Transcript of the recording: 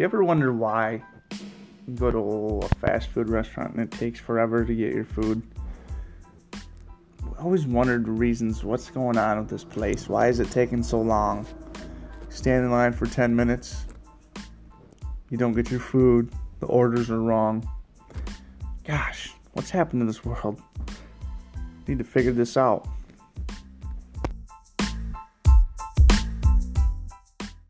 You ever wonder why you go to a fast food restaurant and it takes forever to get your food? I always wondered the reasons. What's going on with this place? Why is it taking so long? Stand in line for 10 minutes. You don't get your food. The orders are wrong. Gosh, what's happened to this world? Need to figure this out.